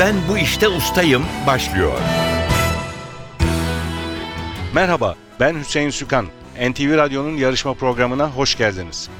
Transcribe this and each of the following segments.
Ben bu işte ustayım başlıyor. Merhaba, ben Hüseyin Sükan. NTV Radyo'nun yarışma programına hoş geldiniz.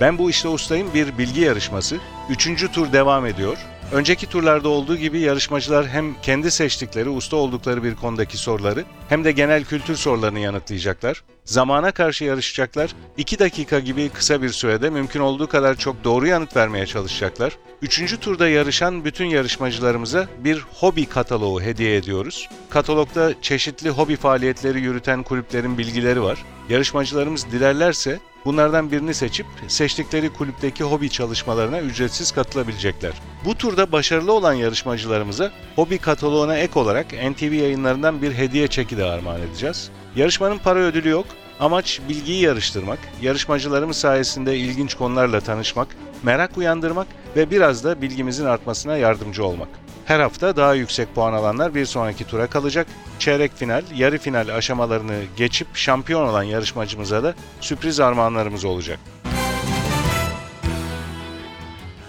Ben bu işte ustayım bir bilgi yarışması. Üçüncü tur devam ediyor. Önceki turlarda olduğu gibi yarışmacılar hem kendi seçtikleri, usta oldukları bir konudaki soruları hem de genel kültür sorularını yanıtlayacaklar. Zamana karşı yarışacaklar. 2 dakika gibi kısa bir sürede mümkün olduğu kadar çok doğru yanıt vermeye çalışacaklar. Üçüncü turda yarışan bütün yarışmacılarımıza bir hobi kataloğu hediye ediyoruz. Katalogda çeşitli hobi faaliyetleri yürüten kulüplerin bilgileri var. Yarışmacılarımız dilerlerse bunlardan birini seçip seçtikleri kulüpteki hobi çalışmalarına ücretsiz katılabilecekler. Bu turda başarılı olan yarışmacılarımıza hobi kataloğuna ek olarak NTV yayınlarından bir hediye çeki de armağan edeceğiz. Yarışmanın para ödülü yok. Amaç bilgiyi yarıştırmak, yarışmacılarımız sayesinde ilginç konularla tanışmak, merak uyandırmak ve biraz da bilgimizin artmasına yardımcı olmak. Her hafta daha yüksek puan alanlar bir sonraki tura kalacak. Çeyrek final, yarı final aşamalarını geçip şampiyon olan yarışmacımıza da sürpriz armağanlarımız olacak.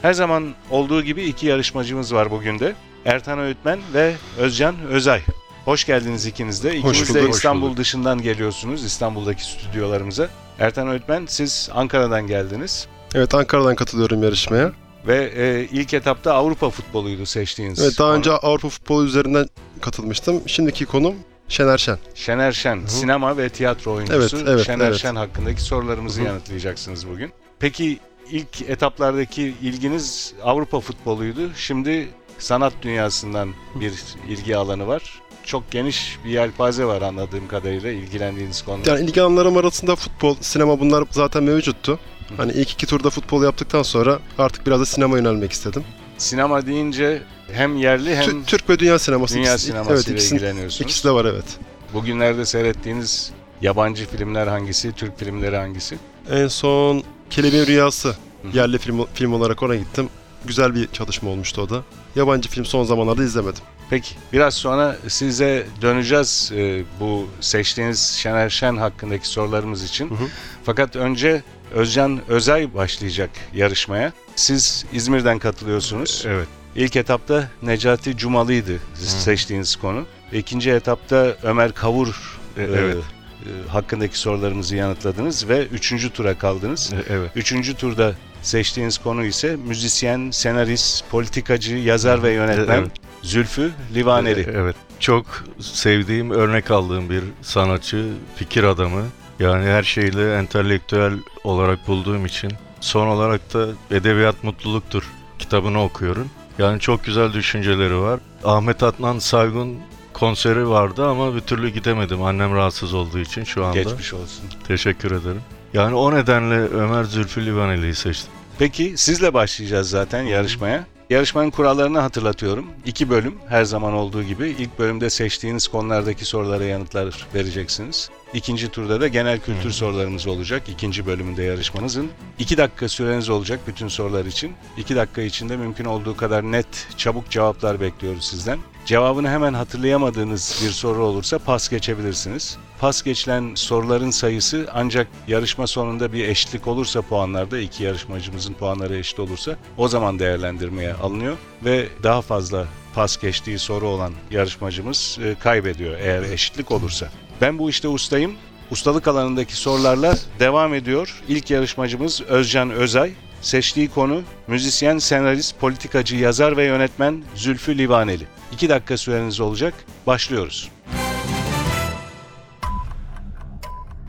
Her zaman olduğu gibi iki yarışmacımız var bugün de. Ertan Öğütmen ve Özcan Özay. Hoş geldiniz ikiniz de. İkiniz bulduk, de hoş İstanbul bulduk. dışından geliyorsunuz, İstanbul'daki stüdyolarımıza. Ertan Öğütmen siz Ankara'dan geldiniz. Evet Ankara'dan katılıyorum yarışmaya. Ve e, ilk etapta Avrupa futboluydu seçtiğiniz. Evet daha konu. önce Avrupa futbolu üzerinden katılmıştım. Şimdiki konum Şener Şen. Şener Şen, sinema ve tiyatro oyuncusu Evet, evet, Şener evet. Şen hakkındaki sorularımızı Hı hı. yanıtlayacaksınız bugün. Peki ilk etaplardaki ilginiz Avrupa futboluydu. Şimdi sanat dünyasından bir ilgi alanı var. Çok geniş bir yelpaze var anladığım kadarıyla ilgilendiğiniz konuda. Yani ilgi alanlarım arasında futbol, sinema bunlar zaten mevcuttu. Hani ilk iki turda futbol yaptıktan sonra artık biraz da sinema yönelmek istedim. Sinema deyince hem yerli hem Tü- Türk ve dünya sineması. dünya ikisi- sinemasıyla evet, ikisinin- ilgileniyorsunuz. ikisi de var evet. Bugünlerde seyrettiğiniz yabancı filmler hangisi, Türk filmleri hangisi? En son Kelebeğin Rüyası Hı. yerli film, film olarak ona gittim. Güzel bir çalışma olmuştu o da. Yabancı film son zamanlarda izlemedim. Peki biraz sonra size döneceğiz e, bu seçtiğiniz Şener Şen hakkındaki sorularımız için. Hı hı. Fakat önce Özcan Özay başlayacak yarışmaya. Siz İzmir'den katılıyorsunuz. Evet. İlk etapta Necati Cumalı'ydı seçtiğiniz konu. İkinci etapta Ömer Kavur e, Evet. e, hakkındaki sorularımızı yanıtladınız ve üçüncü tura kaldınız. E, Evet. Üçüncü turda seçtiğiniz konu ise müzisyen, senarist, politikacı, yazar ve yönetmen Evet. Zülfü Livaneli. E, Evet. Çok sevdiğim, örnek aldığım bir sanatçı, fikir adamı. Yani her şeyle entelektüel olarak bulduğum için. Son olarak da Edebiyat Mutluluktur kitabını okuyorum. Yani çok güzel düşünceleri var. Ahmet Adnan Saygun konseri vardı ama bir türlü gidemedim. Annem rahatsız olduğu için şu anda. Geçmiş olsun. Teşekkür ederim. Yani o nedenle Ömer Zülfü Livaneli'yi seçtim. Peki sizle başlayacağız zaten yarışmaya. Yarışmanın kurallarını hatırlatıyorum. İki bölüm her zaman olduğu gibi. İlk bölümde seçtiğiniz konulardaki sorulara yanıtlar vereceksiniz. İkinci turda da genel kültür sorularımız olacak. İkinci bölümünde yarışmanızın. İki dakika süreniz olacak bütün sorular için. İki dakika içinde mümkün olduğu kadar net, çabuk cevaplar bekliyoruz sizden. Cevabını hemen hatırlayamadığınız bir soru olursa pas geçebilirsiniz. Pas geçilen soruların sayısı ancak yarışma sonunda bir eşitlik olursa puanlarda iki yarışmacımızın puanları eşit olursa o zaman değerlendirmeye alınıyor ve daha fazla pas geçtiği soru olan yarışmacımız e, kaybediyor eğer eşitlik olursa. Ben bu işte ustayım. Ustalık alanındaki sorularla devam ediyor. İlk yarışmacımız Özcan Özay. Seçtiği konu müzisyen, senarist, politikacı, yazar ve yönetmen Zülfü Livaneli. 2 dakika süreniz olacak. Başlıyoruz.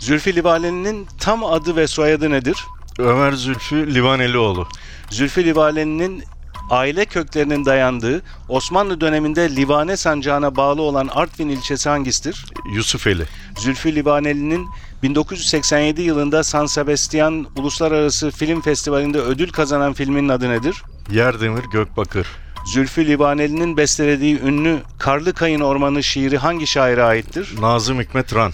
Zülfü Livaneli'nin tam adı ve soyadı nedir? Ömer Zülfü Livanelioğlu. Zülfü Livaneli'nin aile köklerinin dayandığı Osmanlı döneminde Livane sancağına bağlı olan Artvin ilçesi hangisidir? Yusufeli. Zülfü Livaneli'nin 1987 yılında San Sebastian Uluslararası Film Festivali'nde ödül kazanan filmin adı nedir? Yerdemir Gökbakır. Zülfü Livaneli'nin bestelediği ünlü Karlı Kayın Ormanı şiiri hangi şaire aittir? Nazım Hikmet Ran.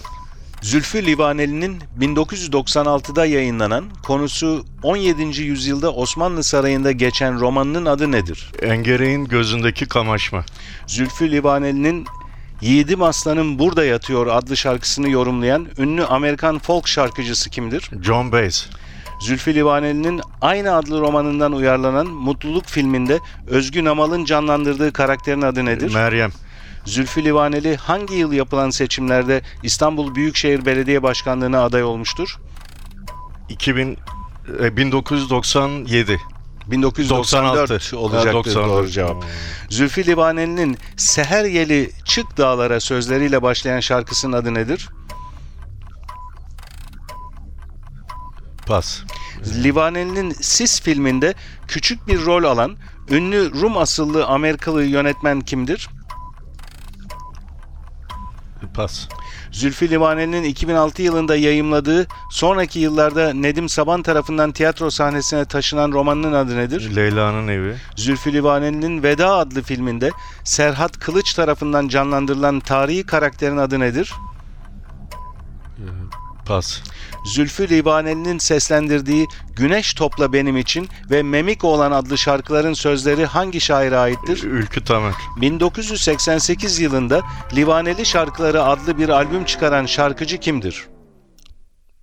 Zülfü Livaneli'nin 1996'da yayınlanan konusu 17. yüzyılda Osmanlı Sarayı'nda geçen romanının adı nedir? Engereğin gözündeki kamaşma. Zülfü Livaneli'nin Yiğidim Aslanım Burada Yatıyor adlı şarkısını yorumlayan ünlü Amerikan folk şarkıcısı kimdir? John Baez. Zülfü Livaneli'nin aynı adlı romanından uyarlanan Mutluluk filminde Özgün Amal'ın canlandırdığı karakterin adı nedir? Meryem. Zülfü Livaneli hangi yıl yapılan seçimlerde İstanbul Büyükşehir Belediye Başkanlığı'na aday olmuştur? 2000 e, 1997. 1994 96 olacaktır Ha, 94. doğru cevap. Zülfü Livaneli'nin Seher Yeli Çık Dağlara sözleriyle başlayan şarkısının adı nedir? Pas. Livaneli'nin Sis filminde küçük bir rol alan ünlü Rum asıllı Amerikalı yönetmen kimdir? Pas. Zülfü Livaneli'nin 2006 yılında yayımladığı, sonraki yıllarda Nedim Saban tarafından tiyatro sahnesine taşınan romanının adı nedir? Leyla'nın evi. Zülfü Livaneli'nin Veda adlı filminde Serhat Kılıç tarafından canlandırılan tarihi karakterin adı nedir? Pas. Zülfü Livaneli'nin seslendirdiği Güneş Topla Benim için ve Memik olan adlı şarkıların sözleri hangi şaire aittir? Ülkü Tamer. 1988 yılında Livaneli Şarkıları adlı bir albüm çıkaran şarkıcı kimdir?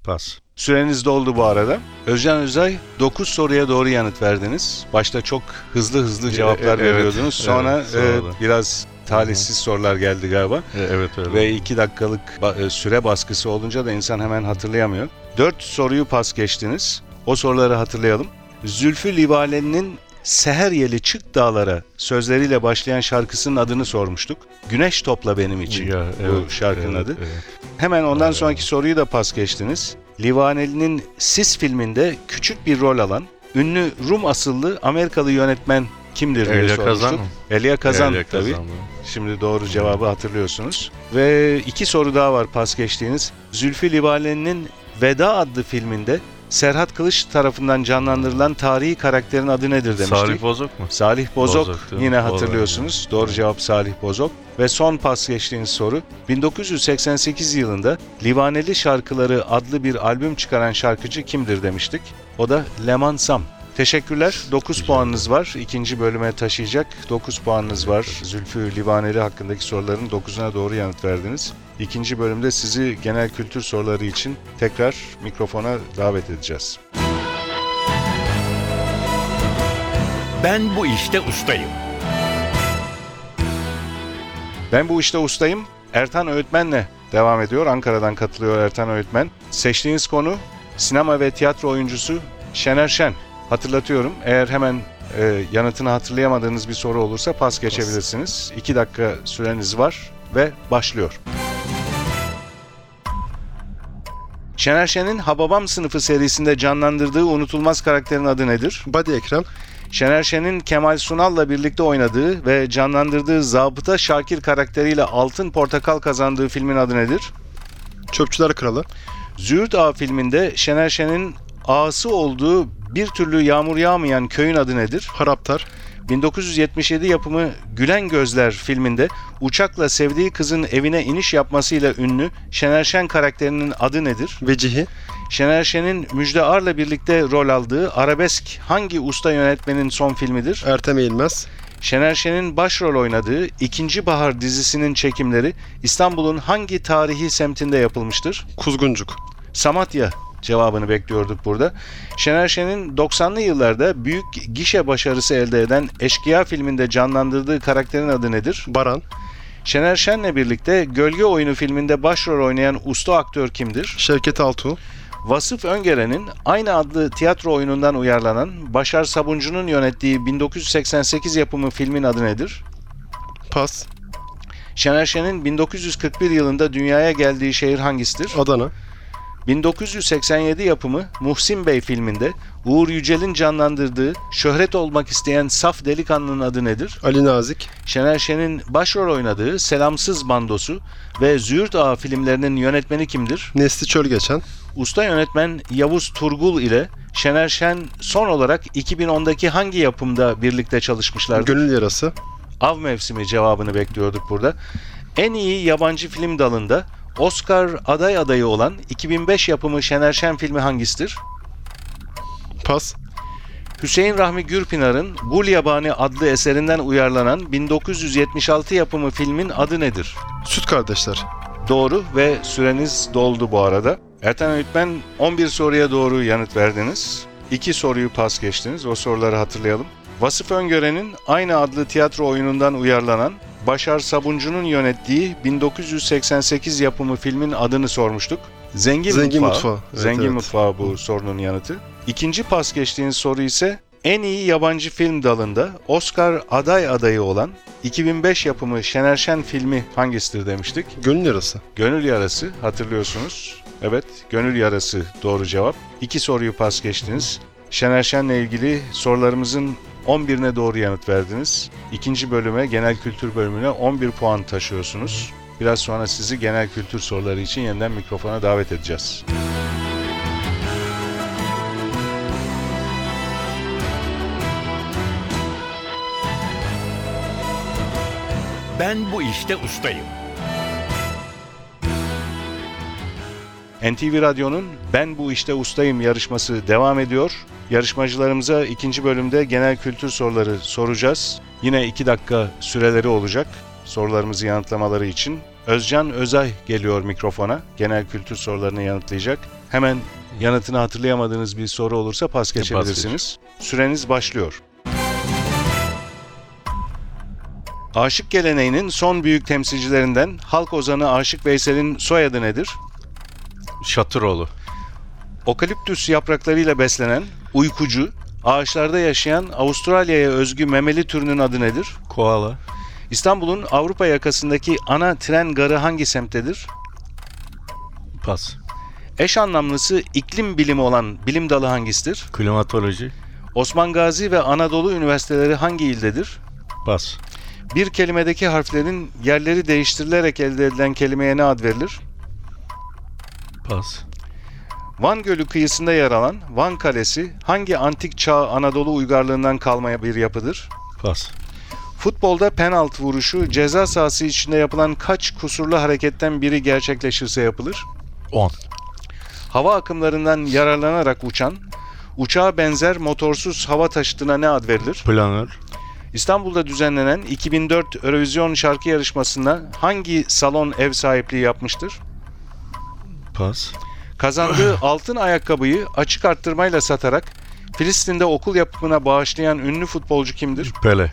Pas. Süreniz doldu bu arada. Özcan Özay 9 soruya doğru yanıt verdiniz. Başta çok hızlı hızlı cevaplar E- evet, veriyordunuz. Sonra, evet, e, biraz talihsiz sorular geldi galiba. E, evet öyle. Ve 2 dakikalık e, süre baskısı olunca da insan hemen hatırlayamıyor. 4 soruyu pas geçtiniz. O soruları hatırlayalım. Zülfü Livaneli'nin Seher Yeli Çık Dağlara sözleriyle başlayan şarkısının adını sormuştuk. Güneş Topla Benim için Ya, bu şarkının evet, adı. evet. Hemen ondan Evet. sonraki soruyu da pas geçtiniz. Livaneli'nin Sis filminde küçük bir rol alan ünlü Rum asıllı Amerikalı yönetmen kimdir diye Elia. Kazan mı? Elia Kazan Elia tabii. Kazan mı? Şimdi doğru cevabı hatırlıyorsunuz. Ve iki soru daha var pas geçtiğiniz. Zülfü Livaneli'nin Veda adlı filminde Serhat Kılıç tarafından canlandırılan tarihi karakterin adı nedir demiştik. Salih Bozok mu? Salih Bozok, Bozok, yine hatırlıyorsunuz. Doğru cevap Salih Bozok. Ve son pas geçtiğiniz soru 1988 yılında Livaneli Şarkıları adlı bir albüm çıkaran şarkıcı kimdir demiştik. O da Leman Sam. Teşekkürler. 9 Rica puanınız var. İkinci bölüme taşıyacak 9 puanınız var. Zülfü Livaneli hakkındaki soruların 9'una doğru yanıt verdiniz. İkinci bölümde sizi genel kültür soruları için tekrar mikrofona davet edeceğiz. Ben bu işte ustayım. Ben bu işte ustayım. Ertan Öğütmen'le devam ediyor. Ankara'dan katılıyor Ertan Öğütmen. Seçtiğiniz konu sinema ve tiyatro oyuncusu Şener Şen. Hatırlatıyorum. Eğer hemen e, yanıtını hatırlayamadığınız bir soru olursa pas geçebilirsiniz. 2 dakika süreniz var ve başlıyor. Şener Şen'in Hababam sınıfı serisinde canlandırdığı unutulmaz karakterin adı nedir? Badi Ekrem. Şener Şen'in Kemal Sunal'la birlikte oynadığı ve canlandırdığı Zabıta Şakir karakteriyle Altın Portakal kazandığı filmin adı nedir? Çöpçüler Kralı. Züğürt Ağa filminde Şener Şen'in ağası olduğu bir türlü yağmur yağmayan köyün adı nedir? Haraptar. 1977 yapımı Gülen Gözler filminde uçakla sevdiği kızın evine iniş yapmasıyla ünlü Şener Şen karakterinin adı nedir? Vecihi. Şener Şen'in Müjde Ar'la birlikte rol aldığı Arabesk hangi usta yönetmenin son filmidir? Ertem Eğilmez. Şener Şen'in başrol oynadığı İkinci Bahar dizisinin çekimleri İstanbul'un hangi tarihi semtinde yapılmıştır? Kuzguncuk. Samatya cevabını bekliyorduk burada. Şener Şen'in 90'lı yıllarda büyük gişe başarısı elde eden Eşkıya filminde canlandırdığı karakterin adı nedir? Baran. Şener Şen'le birlikte Gölge Oyunu filminde başrol oynayan usta aktör kimdir? Şevket Altuğ. Vasıf Öngeren'in aynı adlı tiyatro oyunundan uyarlanan Başar Sabuncu'nun yönettiği 1988 yapımı filmin adı nedir? Pas. Şener Şen'in 1941 yılında dünyaya geldiği şehir hangisidir? Adana. 1987 yapımı Muhsin Bey filminde Uğur Yücel'in canlandırdığı şöhret olmak isteyen saf delikanlının adı nedir? Ali Nazik. Şener Şen'in başrol oynadığı Selamsız Bandosu ve Züğürt Ağa filmlerinin yönetmeni kimdir? Nesli Çölgeçen. Usta yönetmen Yavuz Turgul ile Şener Şen son olarak 2010'daki hangi yapımda birlikte çalışmışlardır? Gönül Yarası. Av mevsimi cevabını bekliyorduk burada. En iyi yabancı film dalında Oscar aday adayı olan 2005 yapımı Şener Şen filmi hangisidir? Pas. Hüseyin Rahmi Gürpınar'ın Gul Yabani adlı eserinden uyarlanan 1976 yapımı filmin adı nedir? Süt Kardeşler. Doğru ve süreniz doldu bu arada. Ertan Öğütmen 11 soruya doğru yanıt verdiniz. 2 soruyu pas geçtiniz. O soruları hatırlayalım. Vasıf Öngören'in aynı adlı tiyatro oyunundan uyarlanan Başar Sabuncu'nun yönettiği 1988 yapımı filmin adını sormuştuk. Zengin, Zengin Mutfağı. Mutfağı, evet, Zengin evet. Mutfağı bu sorunun yanıtı. İkinci pas geçtiğiniz soru ise en iyi yabancı film dalında Oscar aday adayı olan 2005 yapımı Şener Şen filmi hangisidir demiştik. Gönül yarası. Gönül Yarası hatırlıyorsunuz. Evet, Gönül Yarası doğru cevap. İki soruyu pas geçtiniz. Şener Şen'le ilgili sorularımızın 11'ine doğru yanıt verdiniz. İkinci bölüme, genel kültür bölümüne 11 puan taşıyorsunuz. Biraz sonra sizi genel kültür soruları için yeniden mikrofona davet edeceğiz. Ben bu işte ustayım. NTV Radyo'nun Ben Bu İşte Ustayım yarışması devam ediyor. Yarışmacılarımıza ikinci bölümde genel kültür soruları soracağız. Yine iki dakika süreleri olacak sorularımızı yanıtlamaları için. Özcan Özay geliyor mikrofona. Genel kültür sorularını yanıtlayacak. Hemen yanıtını hatırlayamadığınız bir soru olursa pas geçebilirsiniz. Süreniz başlıyor. Aşık geleneğinin son büyük temsilcilerinden halk ozanı Aşık Veysel'in soyadı nedir? Şatıroğlu. Okaliptüs yapraklarıyla beslenen, uykucu, ağaçlarda yaşayan Avustralya'ya özgü memeli türünün adı nedir? Koala. İstanbul'un Avrupa yakasındaki ana tren garı hangi semttedir? Pas. Eş anlamlısı iklim bilimi olan bilim dalı hangisidir? Klimatoloji. Osman Gazi ve Anadolu Üniversiteleri hangi ildedir? Pas. Bir kelimedeki harflerin yerleri değiştirilerek elde edilen kelimeye ne ad verilir? Pas. Van Gölü kıyısında yer alan Van Kalesi hangi antik çağ Anadolu uygarlığından kalmaya bir yapıdır? Pas. Futbolda penaltı vuruşu ceza sahası içinde yapılan kaç kusurlu hareketten biri gerçekleşirse yapılır? 10. Hava akımlarından yararlanarak uçan, uçağa benzer motorsuz hava taşıtına ne ad verilir? Planör. İstanbul'da düzenlenen 2004 Eurovision şarkı yarışmasında hangi salon ev sahipliği yapmıştır? Pas. Kazandığı altın ayakkabıyı açık arttırmayla satarak Filistin'de okul yapımına bağışlayan ünlü futbolcu kimdir? Pele.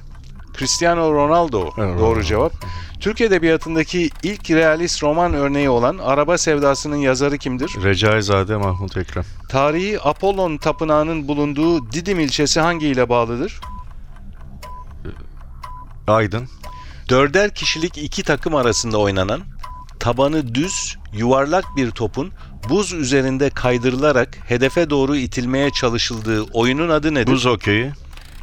Cristiano Ronaldo. Evet. Doğru cevap. Türk Edebiyatı'ndaki ilk realist roman örneği olan Araba Sevdası'nın yazarı kimdir? Recaizade Mahmut Ekrem. Tarihi Apollon Tapınağı'nın bulunduğu Didim ilçesi hangi ile bağlıdır? Aydın. Dörder kişilik iki takım arasında oynanan, tabanı düz, yuvarlak bir topun buz üzerinde kaydırılarak hedefe doğru itilmeye çalışıldığı oyunun adı nedir? Buz hokeyi.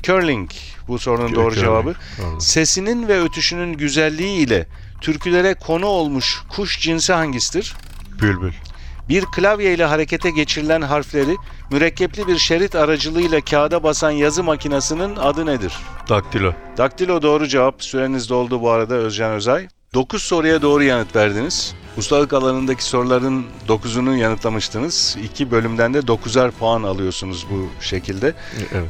Curling bu sorunun doğru Curling, cevabı. pardon. Sesinin ve ötüşünün güzelliği ile türkülere konu olmuş kuş cinsi hangisidir? Bülbül. Bir klavye ile harekete geçirilen harfleri mürekkepli bir şerit aracılığıyla kağıda basan yazı makinesinin adı nedir? Daktilo. Daktilo doğru cevap. Süreniz doldu bu arada Özcan Özay. 9 soruya doğru yanıt verdiniz. Ustalık alanındaki soruların 9'unu yanıtlamıştınız. 2 bölümden de 9'ar puan alıyorsunuz bu şekilde.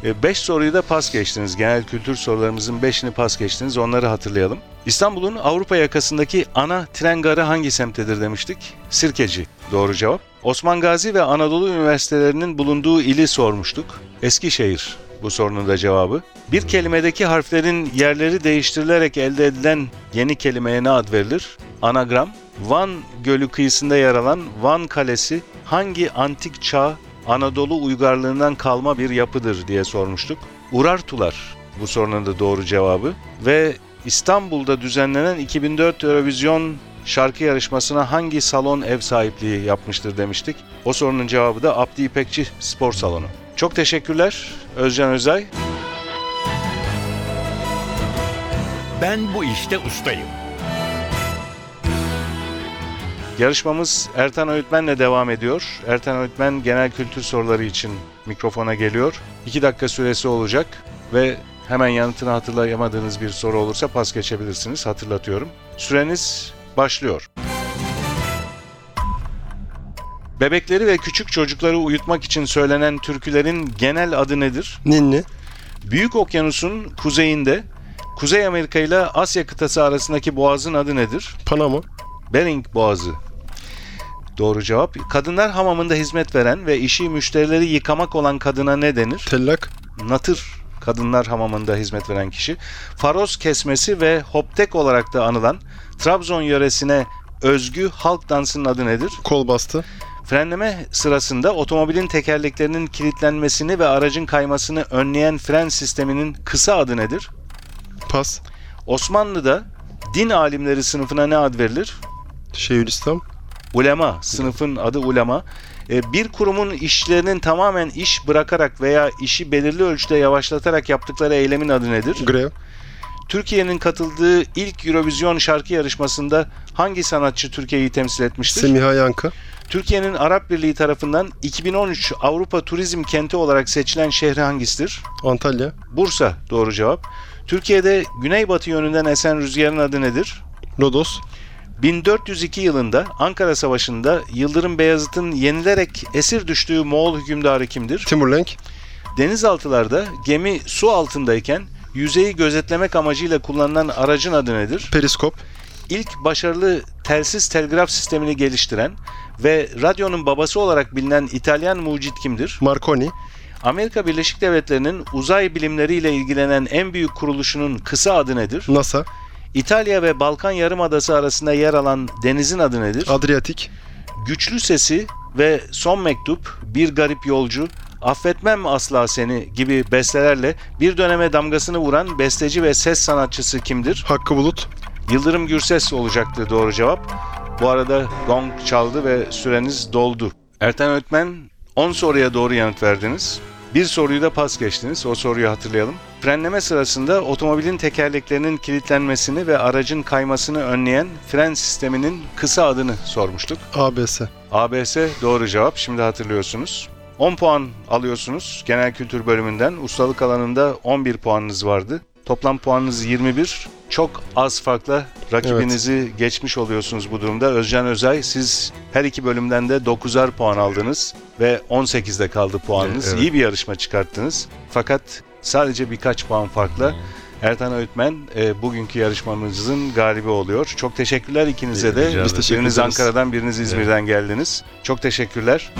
Evet. 5 soruyu da pas geçtiniz. Genel kültür sorularımızın 5'ini pas geçtiniz. Onları hatırlayalım. İstanbul'un Avrupa yakasındaki ana tren garı hangi semtedir demiştik? Sirkeci. Doğru cevap. Osman Gazi ve Anadolu Üniversitelerinin bulunduğu ili sormuştuk. Eskişehir bu sorunun da cevabı. Bir kelimedeki harflerin yerleri değiştirilerek elde edilen yeni kelimeye ne ad verilir? Anagram. Van Gölü kıyısında yer alan Van Kalesi hangi antik çağ Anadolu uygarlığından kalma bir yapıdır diye sormuştuk. Urartular bu sorunun da doğru cevabı ve İstanbul'da düzenlenen 2004 Eurovision şarkı yarışmasına hangi salon ev sahipliği yapmıştır demiştik. O sorunun cevabı da Abdi İpekçi Spor Salonu. Çok teşekkürler Özcan Özay. Ben bu işte ustayım. Yarışmamız Ertan Öğütmen'le devam ediyor. Ertan Öğütmen genel kültür soruları için mikrofona geliyor. 2 dakika süresi olacak ve hemen yanıtını hatırlayamadığınız bir soru olursa pas geçebilirsiniz. Hatırlatıyorum. Süreniz başlıyor. Bebekleri ve küçük çocukları uyutmak için söylenen türkülerin genel adı nedir? Ninni. Büyük Okyanus'un kuzeyinde Kuzey Amerika ile Asya kıtası arasındaki boğazın adı nedir? Panama. Bering Boğazı. Doğru cevap. Kadınlar hamamında hizmet veren ve işi müşterileri yıkamak olan kadına ne denir? Tellak. Natır kadınlar hamamında hizmet veren kişi. Faros kesmesi ve hoptek olarak da anılan Trabzon yöresine özgü halk dansının adı nedir? Kol bastı. Frenleme sırasında otomobilin tekerleklerinin kilitlenmesini ve aracın kaymasını önleyen fren sisteminin kısa adı nedir? Pas. Osmanlı'da din alimleri sınıfına ne ad verilir? Şeyhülislam. Ulema, sınıfın adı ulema. E, Bir kurumun işlerinin tamamen iş bırakarak veya işi belirli ölçüde yavaşlatarak yaptıkları eylemin adı nedir? Grev. Türkiye'nin katıldığı ilk Eurovision şarkı yarışmasında hangi sanatçı Türkiye'yi temsil etmiştir? Semiha Yankı. Türkiye'nin Arap Birliği tarafından 2013 Avrupa Turizm Kenti olarak seçilen şehri hangisidir? Antalya. Bursa doğru cevap. Türkiye'de güneybatı yönünden esen rüzgarın adı nedir? Rodos. 1402 yılında Ankara Savaşı'nda Yıldırım Beyazıt'ın yenilerek esir düştüğü Moğol hükümdarı kimdir? Timurlenk. Denizaltılarda gemi su altındayken yüzeyi gözetlemek amacıyla kullanılan aracın adı nedir? Periskop. İlk başarılı telsiz telgraf sistemini geliştiren ve radyonun babası olarak bilinen İtalyan mucit kimdir? Marconi. Amerika Birleşik Devletleri'nin uzay bilimleriyle ilgilenen en büyük kuruluşunun kısa adı nedir? NASA. İtalya ve Balkan Yarımadası arasında yer alan denizin adı nedir? Adriyatik. Güçlü Sesi ve Son Mektup, Bir Garip Yolcu, Affetmem Asla Seni gibi bestelerle bir döneme damgasını vuran besteci ve ses sanatçısı kimdir? Hakkı Bulut. Yıldırım Gürses olacaktı doğru cevap. Bu arada gong çaldı ve süreniz doldu. Erten Öğretmen 10 soruya doğru yanıt verdiniz. Bir soruyu da pas geçtiniz. O soruyu hatırlayalım. Frenleme sırasında otomobilin tekerleklerinin kilitlenmesini ve aracın kaymasını önleyen fren sisteminin kısa adını sormuştuk. ABS. ABS doğru cevap. Şimdi hatırlıyorsunuz. 10 puan alıyorsunuz genel kültür bölümünden. Ustalık alanında 11 puanınız vardı. Toplam puanınız 21. Çok az farkla rakibinizi geçmiş oluyorsunuz bu durumda. Özcan Özay siz her iki bölümden de 9'ar puan aldınız ve 18'de kaldı puanınız. Evet. İyi bir yarışma çıkarttınız. Fakat sadece birkaç puan farkla Ertan Öğütmen e, bugünkü yarışmamızın galibi oluyor. Çok teşekkürler ikinize de. Biz teşekkür Biriniz ederiz. Ankara'dan, biriniz İzmir'den geldiniz. Çok teşekkürler.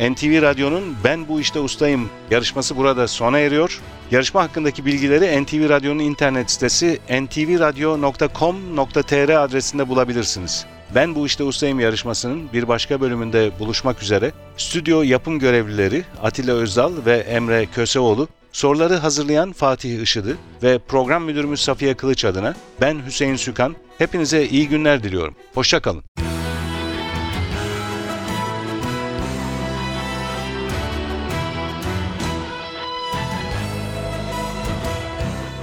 NTV Radyo'nun Ben Bu İşte Ustayım yarışması burada sona eriyor. Yarışma hakkındaki bilgileri NTV Radyo'nun internet sitesi ntvradio.com.tr adresinde bulabilirsiniz. Ben Bu İşte Ustayım yarışmasının bir başka bölümünde buluşmak üzere. Stüdyo yapım görevlileri Atilla Özdal ve Emre Köseoğlu, soruları hazırlayan Fatih Işıdı ve program müdürümüz Safiye Kılıç adına ben Hüseyin Sükan. Hepinize iyi günler diliyorum. Hoşçakalın.